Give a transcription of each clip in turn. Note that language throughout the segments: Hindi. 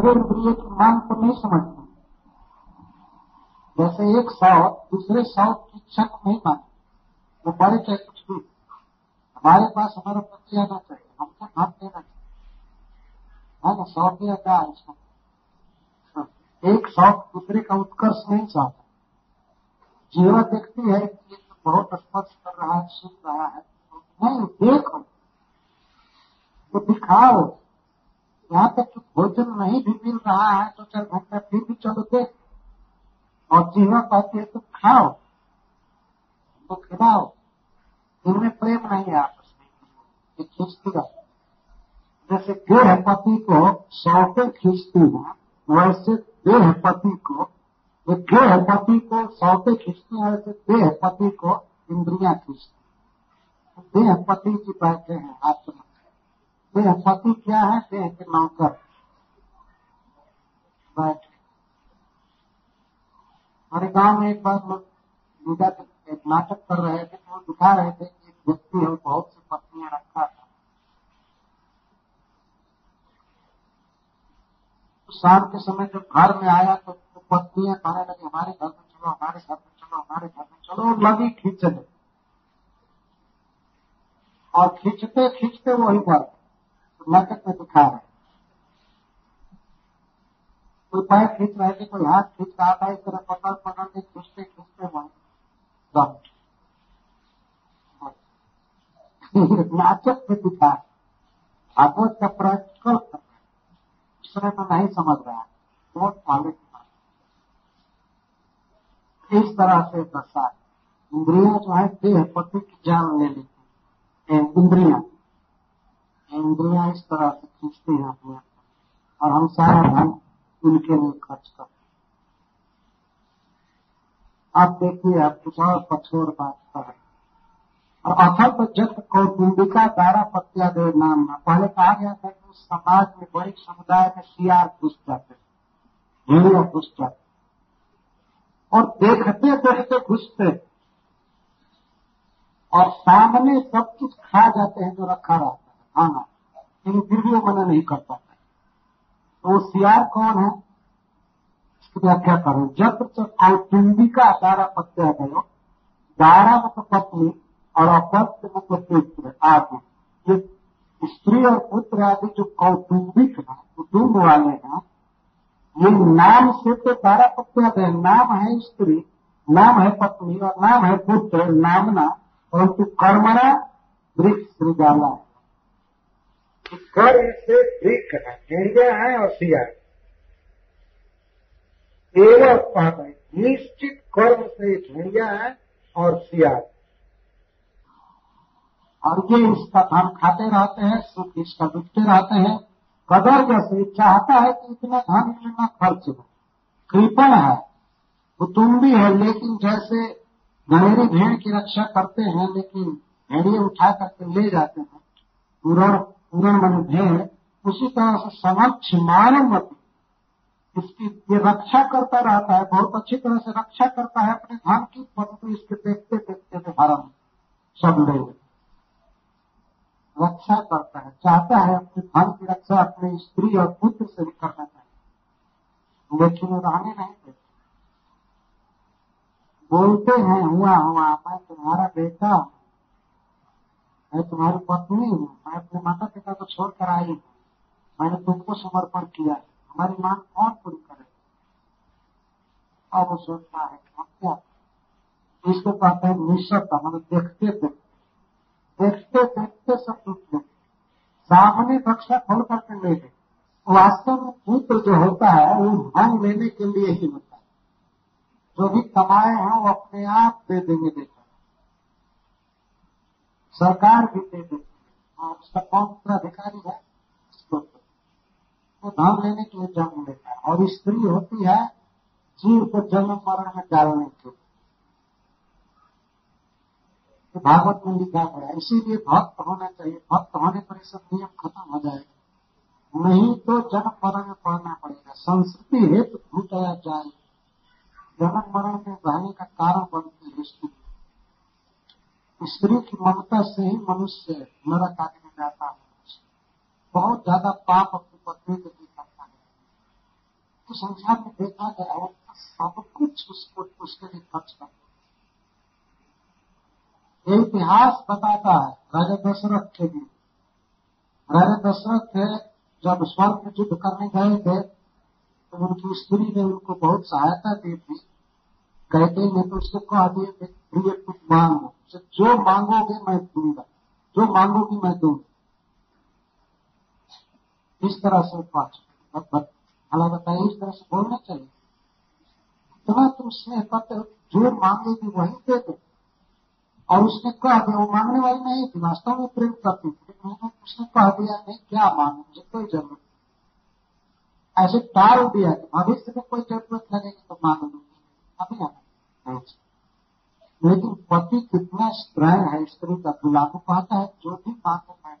प्रेम प्रिय की मांग को नहीं समझते। जैसे एक सौ दूसरे सौ की को नहीं मानते। वो बड़े चाहे कुछ भी। हमारे पास हमारा पति आना चाहिए। हमको भाग देना चाहिए? है ना सौ दिया क्या है इसमें एक शौक दूसरे का उत्कर्ष नहीं चाहता। जीवा देखती है कि ये तो बहुत स्पर्श कर रहा है, सुन रहा है। नहीं, देखो। तो दिखाओ। यहाँ तक कि भोजन नहीं भी मिल रहा है तो चार घंटा फिर भी चलो देख। और जीवा कहती है तो खाओ तो खिलाओ। इनमें प्रेम नहीं है आपस में। ये खींचती रहती जैसे देह पति को सौते खींचती है, वैसे देह पति को देह पति को सौते खींचती है, वैसे देह पति को इंद्रिया खींचती देह पति जी बैठे हैं आत्मा देह पति क्या है देह के नौकर बैठे हमारे गाँव में एक बार लोग एक नाटक कर रहे थे तो दिखा रहे थे कि एक व्यक्ति है, बहुत सी पत्नियाँ रखा था। शाम के समय जब घर में आया तो पत्नियाँ कहने लगी, हमारे घर में चलो, हमारे घर में चलो, हमारे घर में चलो। और लगी खींचने। और खींचते खींचते वही पर तो नाटक में दिखा रहे कोई पैर खींच रहे थे कोई हाथ खींच रहा था इस तरह पकड़ पकड़ के खींचते खींचते वही नाटक में दिखा भागवत का प्रैक्टिकल समय में नहीं समझ रहा। है बहुत पहले की बात इस तरह से दशा इंद्रिया जो है देह पति की जान ले लेती इंद्रिया। इस तरह से खींचती हैं अपने और हम सारा धन उनके लिए खर्च करते आप देखिए, आप कुछ और कठोर बात कर और अथल तो जब कौटुंबिका दारा पत्या देव नाम पहले कहा गया था कि समाज में बड़े समुदाय में सियार घुस जाते भेड़िया घुस जाते और देखते देखते घुसते और सामने सब कुछ खा जाते हैं जो रखा रहता है। खाना लेकिन फिर भी वो मना नहीं कर पाता। तो वो सियार कौन है? इसकी व्याख्या करो। जब तक कौटुंबिका दारा पत्या गयो दारा मत पत्नी और अपत्य मत पुत्र, आदि। ये स्त्री और पुत्र आदि जो कौटुंबिक है कुटुंब वाले हैं, ये नाम से तो सारा पत्या है। नाम है स्त्री, नाम है पत्नी, और नाम है पुत्र, नामना, परंतु कर्मणा वृक्ष सृजाला है। कर्म से वृक्ष है भेड़िया है और सिया। एवं कहते हैं, निश्चित कर्म से भेड़िया है और सिया। और ये इसका धन खाते रहते हैं, सुख इसका बिकते रहते हैं, कदर जैसे चाहता है कि इतना धन इतना खर्च हो। कृपण है कुटुम्बी है, लेकिन जैसे गहरी भेड़ की रक्षा करते हैं, लेकिन भेड़िए उठा करके ले जाते हैं। पूरण पूरण भेड़ उसी तरह से समक्ष मानव इसकी ये रक्षा करता रहता है, बहुत अच्छी तरह से रक्षा करता है अपने धन की, परंतु इसके देखते देखते व्यवहार सब लोग रक्षा करता है, चाहता है अपने धन की रक्षा अपने स्त्री और पुत्र से भी करना चाहिए लेकिन वो रहने नहीं देते। बोलते हैं, हुआ हुआ, मैं तुम्हारा बेटा हूँ मैं तुम्हारी पत्नी हूँ मैं अपने माता पिता को छोड़कर आई हूँ। मैंने तुमको समर्पण किया है। हमारी मांग कौन पूरी करे? अब वो सोचता है हम क्या? इसको कहते हैं निशब्द हम देखते देखते देखते देखते सब टूट गए। सामने कक्षा खोल करके ले गए। वास्तव में पुत्र जो होता है, वो धन लेने के लिए ही होता है। जो भी कमाए हैं, वो अपने आप दे देंगे देता सरकार भी दे देती है उसका कौन उत्तराधिकारी है? वो धन लेने के लिए जन्म लेता है। और स्त्री होती है, जीव को जन्म मरण में डालने के लिए। तो भागवत में लिखा पड़ा इसीलिए भक्त होना चाहिए। भक्त होने पर सब नियम खत्म हो जाएगा। नहीं तो जन्म मरण में पढ़ना पड़ेगा। संस्कृति हेतु भूतया जाए। जन्म मरण में रहने का कारण बनती है स्त्री। स्त्री की ममता से ही मनुष्य नरक आदि में जाता है। बहुत ज़्यादा पाप अपनी पत्नी के लिए करता है। संख्या में देखा गया वो सब कुछ उसको, उसके लिए खर्च कर ये इतिहास बताता है राजा दशरथ के लिए। राजा दशरथ थे, जब स्वर्ग युद्ध करने गए थे तो उनकी स्त्री ने उनको बहुत सहायता दी थी। कहते ने तो उसको कह दिए प्रिय कुछ मांगो जो मांगोगे मैं दूँगा। जो मांगोगी मैं दूँगा। इस तरह से पाच भला बताइए, इस तरह से बोलना चाहिए। इतना तुम स्नेह हो, जो मांगेगी वही दे दो। और उसने कह दिया वो मांगने वाली नहीं थी वास्तव में प्रेम करती थी लेकिन उसने कह दिया नहीं क्या मांगे, मुझे कोई ज़रूरत ऐसे टाल दिया भविष्य में कोई ज़रूरत तो लूँगी अभी हमें लेकिन पति कितना स्ट्रैंग है स्त्री का गुलाबू कहता है, जो भी मांगो मैं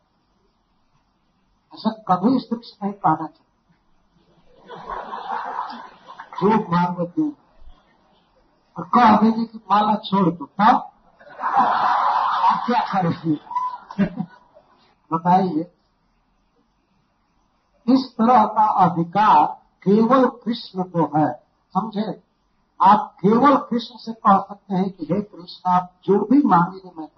ऐसा कभी स्त्री से नहीं कहना चाहिए। जो मांगो दू। और कह देगी कि माला छोड़ दो, तब क्या करेगी? बताइए। इस तरह का अधिकार केवल कृष्ण को है, समझे? आप केवल कृष्ण से कह सकते हैं कि हे कृष्ण, आप जो भी मांगेंगे मैं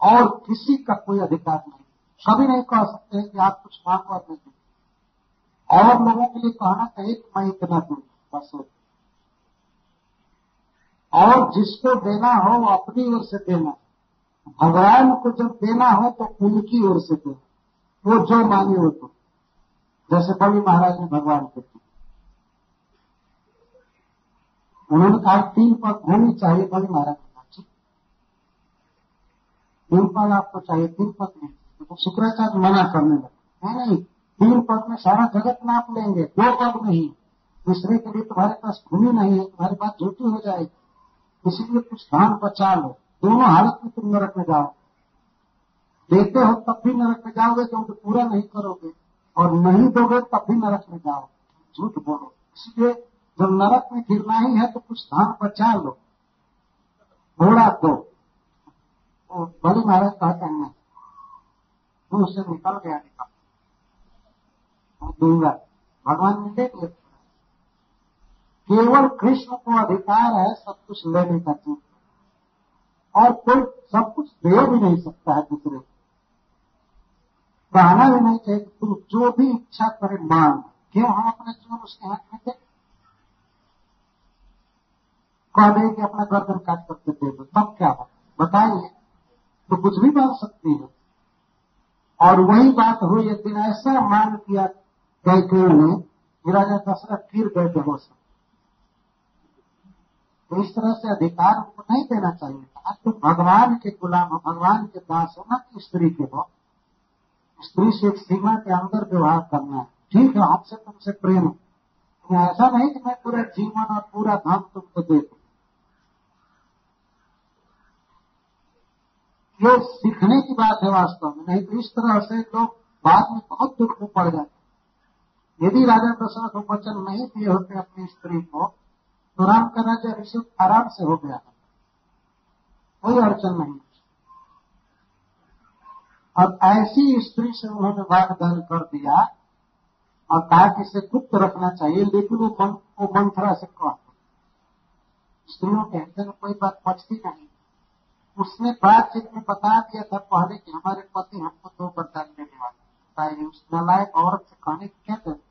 और किसी का कोई अधिकार नहीं। कभी नहीं कह सकते हैं कि आप कुछ मांगो और नहीं और लोगों के लिए कहना चाहिए कि मैं इतना दूँ, बस। और जिसको देना हो अपनी ओर से देना। भगवान को जब देना हो तो उनकी ओर से देना। वो जो मांगे हो तो जैसे बलि महाराज ने भगवान को दी। उन्होंने कहा, तीन पद होनी चाहिए बलि महाराज तीन पद आपको चाहिए, तीन पद नहीं तो शुक्राचार्य मना करने लगे, नहीं नहीं, तीन पद में सारा जगत नाप लेंगे, दो पद नहीं। दूसरे के लिए तुम्हारे पास भूमि नहीं है, तुम्हारे पास झूठी हो जाएगी। इसीलिए कुछ धान बचा लो। दोनों हालत में तुम नरक में जाओ देते हो तब भी नरक में जाओगे, क्योंकि पूरा नहीं करोगे। और नहीं दोगे तब भी नरक में जाओ झूठ बोलो। इसलिए जब नरक में गिरना ही है तो कुछ धान बचा लो। घोड़ा दो। तो बड़ी महाराज कहते हैं मुँह से निकल गया निकल। दूँगा। भगवान ने देख लिया। केवल कृष्ण को अधिकार है, सब कुछ लेने का चीज़ और कोई सब कुछ दे भी नहीं सकता है दूसरे को। कहना भी नहीं चाहिए तुम जो भी इच्छा करे मांग। क्यों हम अपने जीवन उसके हाथ में दे? कह दे कि अपना गर्दन काट करके दे दो। तब क्या हो बताइए। तो कुछ भी बन सकती है। और वही बात हुई एक दिन ऐसा मान किया कैके ने कि राजा दशरथ फिर गए बेहोश तो इस तरह से अधिकार उनको नहीं देना चाहिए था। तो भगवान के गुलाम हो, भगवान के दास हो, ना कि स्त्री के हो। स्त्री से एक सीमा के अंदर व्यवहार करना है। ठीक है हमसे तुमसे प्रेम ऐसा नहीं कि मैं पूरा जीवन और पूरा धन तुमको दे दू। ये सीखने की बात है वास्तव में। नहीं तो इस तरह से लोग बाद में बहुत दुख में पड़ जाते यदि राजा दशरथ वचन नहीं दिए होते अपनी स्त्री को तो राम का ऋषभ आराम से हो गया। कोई अड़चन नहीं। और ऐसी स्त्री से उन्होंने वाग्दान कर दिया और कहा कि इसे गुप्त रखना चाहिए, लेकिन वो मंथरा से कहा स्त्रियों के हृदय में कोई बात बचती नहीं। उसने बातचीत में बता दिया था पहले कि हमारे पति हमको दो वरदान देने वाले उस नलायक औरत से कहने की क्या ज़रूरत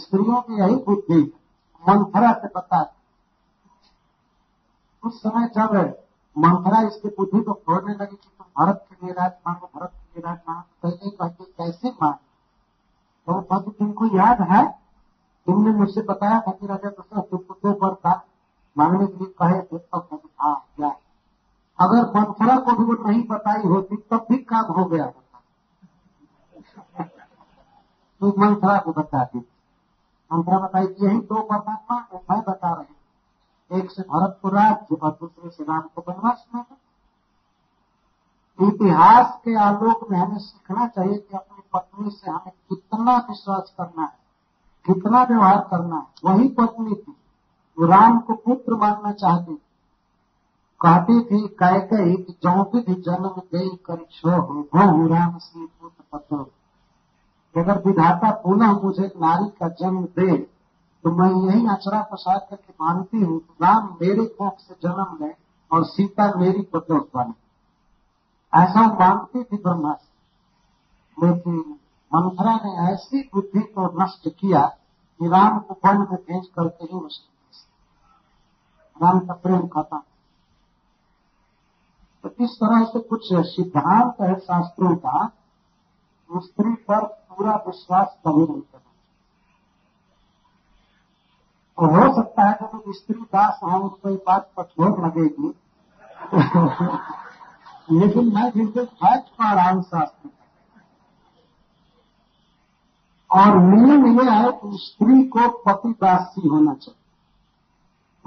स्त्रियों की यही बुद्धि मंथरा से बता उस समय जब मंथरा इसकी बुद्धि को फोड़ने लगी कि तुम भरत के लिए राज मांगो भरत के लिए राज मांगो कहते कहते कैसे मांग तो पति, तुमको याद है? तुमने मुझसे बताया था कि राजा प्रसाद, तुमको दो वरदान मांगने के लिए कहे थे तब हाँ क्या? अगर मंथरा को भी वो नहीं बताई होती, तब भी काम हो गया होता। तो मंथरा को बता दी। मंथरा बताई, यही दो परमात्मा को मैं बता रही एक से भरत को राज्य और दूसरे से राम को वनवास में इतिहास के आलोक में हमें सीखना चाहिए कि अपनी पत्नी से हमें कितना विश्वास करना है, कितना व्यवहार करना है, वही पत्नी थी। राम को पुत्र मानना चाहती कहती थी कह कही कि भी जन्म दे कर छो हो। राम से पुत्र पत्र अगर विधाता पुनः मुझे, नारी का जन्म दे तो मैं यही अचरा प्रसाद करके मानती हूँ राम मेरे कोख से जन्म ले और सीता मेरी प्रदोष बने। ऐसा मानती थी ब्रह्मा से लेकिन मंथरा ने ऐसी बुद्धि को नष्ट किया कि राम को वन में भेज करके ही उसने राम का प्रेम खत्म तो इस तरह से कुछ सिद्धांत है शास्त्रों का स्त्री पर पूरा विश्वास कभी नहीं करना और हो सकता है कि स्त्री दास हैं उनको ये बात कठोर लगेगी। लेकिन मैं बिल्कुल फैक्ट पा रहा हूँ। शास्त्र और नियम यह है कि स्त्री को पति दासी होना चाहिए।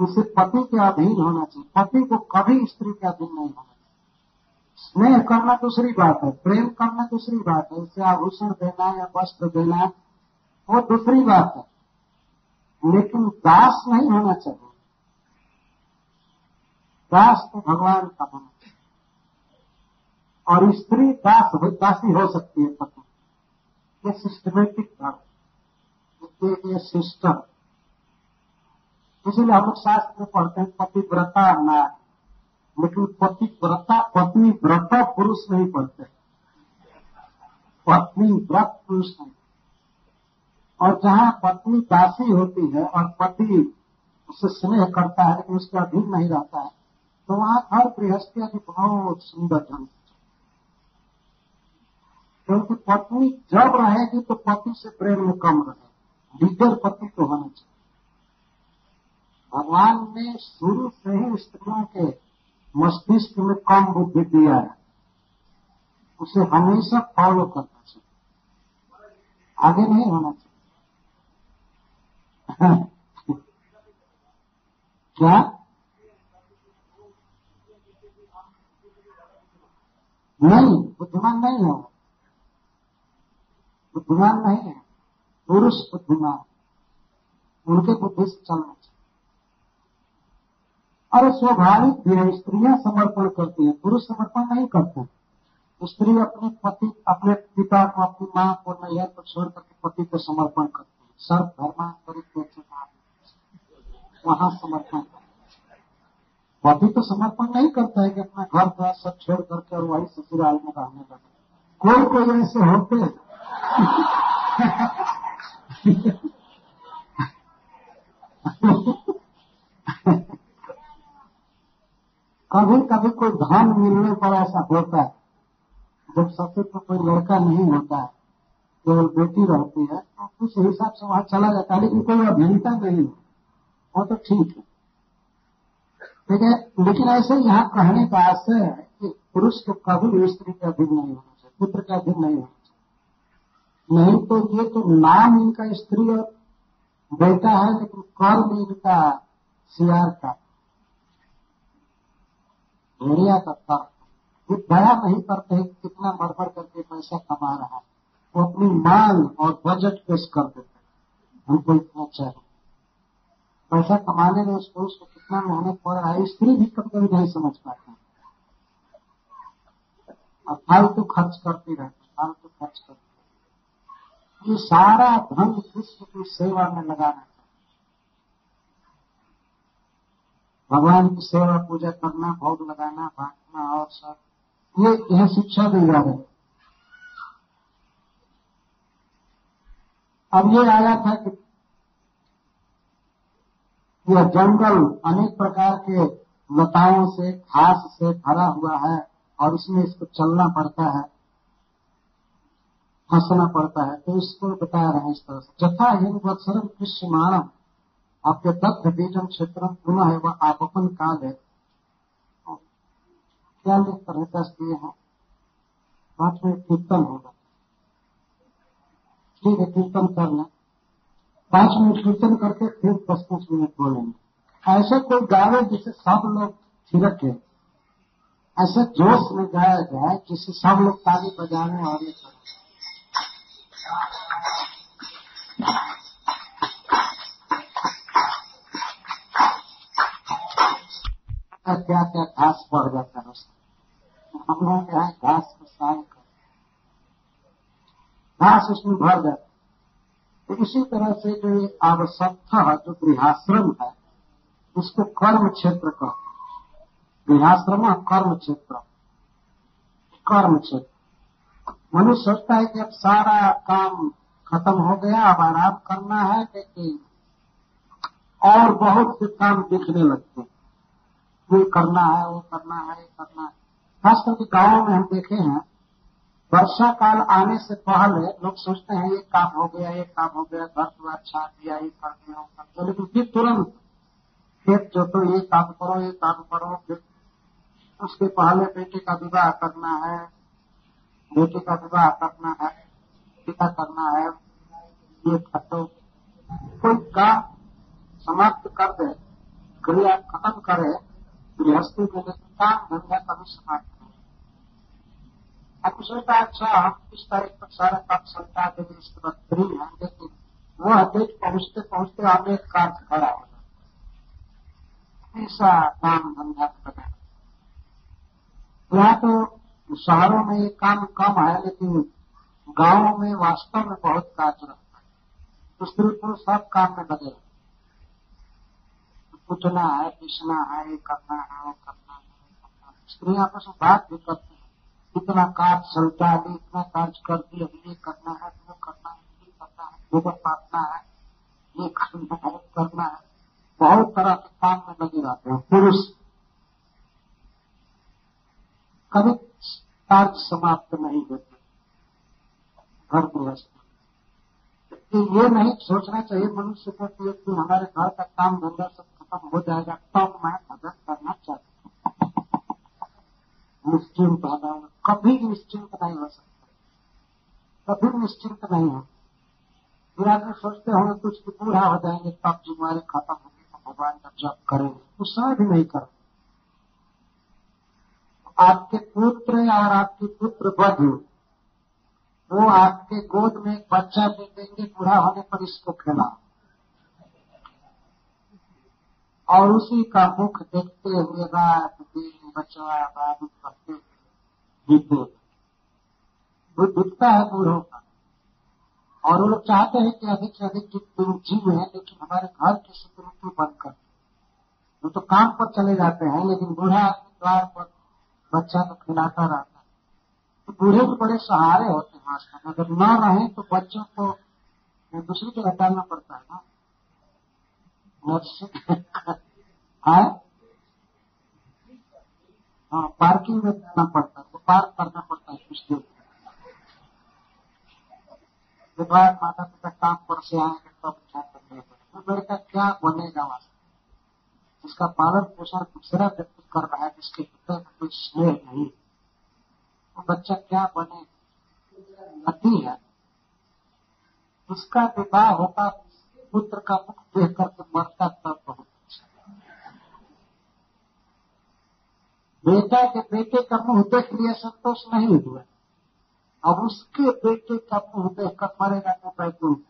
उसे पति के अधीन होना चाहिए। पति को कभी स्त्री के अधीन नहीं होना चाहिए। स्नेह करना दूसरी बात है, प्रेम करना दूसरी बात है, उसे आभूषण देना या वस्त्र देना, वो दूसरी बात है। लेकिन दास नहीं होना चाहिए। दास तो भगवान का होना चाहिए और स्त्री दास दासी हो सकती है पति। ये सिस्टमेटिक धर्म ये सिस्टम इसीलिए हम लोग शास्त्र पढ़ते हैं पतिव्रता नारी लेकिन पतिव्रता पत्नी व्रता पुरुष नहीं पढ़ते। पत्नी व्रत पुरुष नहीं। और जहाँ पत्नी दासी होती है और पति उससे स्नेह करता है, लेकिन उसके अधीन नहीं रहता है तो वहाँ हर अभी बहुत सुंदर ढंग क्योंकि पत्नी जब रहेगी तो पति से प्रेम में कम रहे। लीडर पति तो होना चाहिए। भगवान ने शुरू से ही स्त्रियों के मस्तिष्क में कम बुद्धि दिया है। उसे हमेशा फॉलो करना चाहिए। आगे नहीं होना चाहिए। क्या? नहीं, बुद्धिमान नहीं है बुद्धिमान नहीं है। पुरुष बुद्धिमान उनके बुद्धि से चलना चाहिए। और स्वाभाविक भी है स्त्रियाँ समर्पण करती हैं पुरुष समर्पण नहीं करते स्त्री अपने पति अपने पिता को अपनी माँ को नैया को छोड़ करके पति को समर्पण करती है। सर्व धर्मांतरित वहाँ समर्पण पति तो समर्पण नहीं करता है कि अपना घर द्वार सब छोड़ करके और वही ससुराल में रहने लगे। कोई कोई ऐसे होते कभी कभी कोई धन मिलने पर ऐसा होता है, जब ससुर को कोई लड़का नहीं होता है, केवल बेटी रहती है तो उस हिसाब से वहाँ चला जाता है, लेकिन कोई अभियंता नहीं हो, वो तो ठीक है। ठीक है, लेकिन ऐसे यहाँ कहने का आशय है कि पुरुष को कभी स्त्री का अधीन नहीं होना चाहिए, पुत्र का अधीन नहीं होना चाहिए। नहीं तो ये तो नाम इनका स्त्री और बेटा है, लेकिन कर्म इनका सियार का भेड़िया का तर्क ये दया नहीं करते कितना मरमर करके पैसा कमा रहा है। वो अपनी मांग और बजट पेश कर देते हैं। हमको इतना चाहिए। पैसा कमाने में उस पुरुष को कितना मेहनत पड़ रहा है, स्त्री भी कभी कभी नहीं समझ पाते। और फालतू खर्च करती रहती फालतू खर्च करती ये सारा धन विश्व की सेवा में लगाना चाहिए भगवान की सेवा पूजा करना, भोग लगाना, बांटना और सब, ये यह शिक्षा दी जा रही अब ये आया था कि यह जंगल अनेक प्रकार के लताओं से, घास से भरा हुआ है और इसमें इसको चलना पड़ता है, फंसना पड़ता है। तो इसको बता रहे हैं इस तरह से। जथा हिंद वत्सरम कृष्ण मानव आपके दत्त बीजम क्षेत्र पुनः है वह आपन काल। है क्या कर दस दिए हैं? पाँच मिनट कीर्तन होगा। ठीक है, कीर्तन कर लें। पाँच मिनट कीर्तन करके फिर दस पाँच मिनट बोलेंगे ऐसे कोई गावे जिसे सब लोग थिरके। ऐसे जोश में गाया जाए जिसे सब लोग ताली बजाने और ये करें क्या क्या घास पड़ जाता है उसमें हम लोग यहाँ घास को शाम कर घास उसमें भर जाता तो इसी तरह से जो ये आवश्यकता जो गृहाश्रम है, उसको कर्म क्षेत्र कहते हैं। गृहाश्रम कर्म क्षेत्र। कर्म क्षेत्र। मनुष्य सोचता है कि अब सारा काम खत्म हो गया, अब आराम करना है, लेकिन और बहुत से काम दिखने लगते ये करना है, वो करना है करना है। खास करके गाँवों में हम देखे हैं, वर्षा काल आने से पहले लोग सोचते हैं, ये काम हो गया, ये काम हो गया, घर द्वार छाप दिया ये कर दिया, वो कर दिया। लेकिन फिर तुरंत खेत जोतो, ये काम करो, ये काम करो, फिर उसके पहले बेटे का विवाह करना है, बेटे का विवाह करना है, पिता करना है, ये खतो कोई काम समाप्त कर दे, क्रिया खत्म करे गृहस्थी के लिए काम धंधा कभी समाप्त अब सोचता अच्छा हम इस तारीख पर सारा काम के लिए इसके बाद फ्री है लेकिन वह देख पहुँचते पहुँचते अनेक कार्य खड़ा हो जाता ऐसा काम धंधा बना यहाँ तो शहरों में काम कम है, लेकिन गाँवों में वास्तव में बहुत कार्य रहता है। तो स्त्री पुरुष सब काम में लगे पूछना है पीसना है, करना है करना है। स्त्री आपस में बात भी करती है। इतना कार्य चलता है, इतना कार्य कर दिया, ये करना है, वो करना है, ये करना है गोबर पातना है, ये करना है करना है। बहुत तरह के काम में लगे रहते हैं। पुरुष। कभी कार्य समाप्त नहीं होते। घर गृहस्थ ये नहीं सोचना चाहिए मनुष्य को कि हमारे घर का काम धंधा सब खत्म हो जाएगा तब मैं मदद करना चाहता हूँ निश्चिंत होना कभी निश्चिंत नहीं हो सकता कभी निश्चिंत नहीं हो। फिर आदमी सोचते होंगे कुछ की बूढ़ा हो जाएँगे तब जिम्मेवारी खत्म होगी तो भगवान का जब करेंगे उस समय भी नहीं करेंगे आपके पुत्र और आपकी पुत्र बधु वो आपके गोद में एक बच्चा दे देंगे बूढ़ा होने पर इसको खिला और उसी का मुख देखते हुए रात दिन बचवा बाबू करते बीते वो दिखता है बूढ़ों का। और वो लोग चाहते हैं कि अधिक से अधिक दिन जीव है, लेकिन हमारे घर के की सिक्योरिटी बंद कर वो तो काम पर चले जाते हैं, लेकिन बूढ़ा आदमी द्वार पर बच्चा तो खिलाता रहता है। तो बूढ़े भी बड़े सहारे होते हैं आजकल अगर न रहे तो बच्चों को दूसरी जगह डालना पड़ता है ना। है? हाँ पार्किंग में जाना पड़ता है तो पार्क करना पड़ता है कुछ देर के माता पिता काम पर से आएँगे तब क्या करने पड़ेगा तो लड़का क्या बनेगा वहाँ जिसका पालन पोषण दूसरा व्यक्ति कर रहा है, जिसके पिता में कोई स्नेह नहीं। वो तो बच्चा क्या बने? गति है। उसका विवाह होगा पुत्र का मुख देख करके मरता तब बहुत बेटा के बेटे का मुँह देख लिया संतोष नहीं हुआ। अब उसके बेटे का मुँह देख कर मरेगा तो बैठे उठ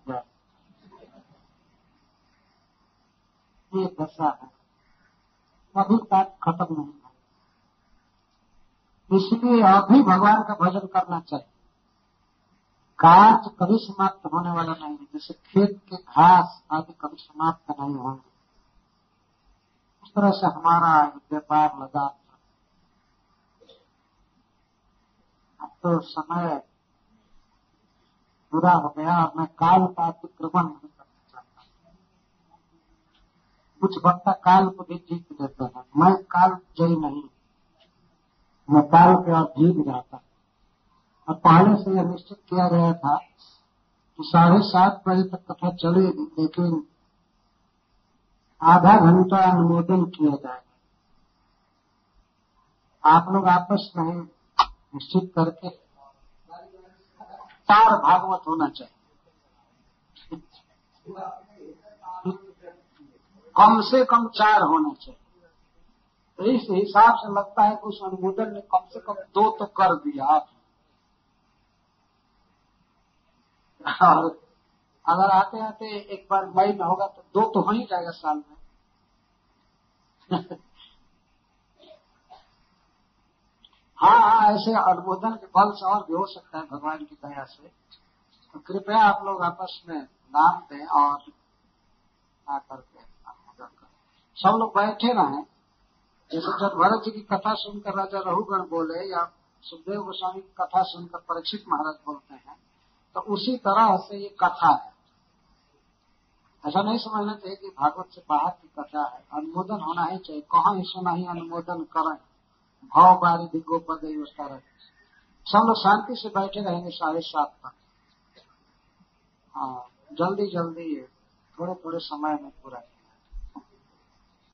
ये दशा है। कभी तक खत्म नहीं है इसलिए अभी भगवान का भजन करना चाहिए। कार्य कभी समाप्त होने वाला नहीं है। जैसे खेत के घास आदि कभी समाप्त नहीं होंगे। उस तरह से हमारा व्यापार लगा अब तो समय पूरा हो गया और मैं काल का अतिक्रमण नहीं करना चाहता। कुछ वक्ता काल को भी जीत लेते हैं। मैं काल जय नहीं। मैं काल के और जीत जाता और पहले से यह निश्चित किया गया था कि साढ़े सात बजे तक कथा चलेगी लेकिन आधा घंटा अनुमोदन किया जाएगा आप लोग आपस में निश्चित करके चार भागवत होना चाहिए। कम से कम चार होना चाहिए। तो इस हिसाब से लगता है कि उस अनुमोदन ने कम से कम दो तो कर दिया। आप और अगर आते आते एक बार मई में होगा तो दो तो हो ही जाएगा साल में। हाँ हाँ ऐसे अनुमोदन के बल से और भी हो सकता है भगवान की दया से। तो कृपया आप लोग आपस में नाम दें और आकर के सब लोग बैठे रहे। जैसे जब भरत जी की कथा सुनकर राजा रहुगण बोले या सुखदेव गोस्वामी की कथा सुनकर परीक्षित महाराज बोलते हैं तो उसी तरह से ये कथा है। ऐसा नहीं समझना चाहिए कि भागवत से बाहर की कथा है। अनुमोदन होना ही चाहिए। कहा इसे नहीं अनुमोदन करें? भाव बारी दिगो पद सब लोग शांति से बैठे रहेंगे साढ़े सात तक। हाँ जल्दी जल्दी थोड़े थोड़े समय में पूरा।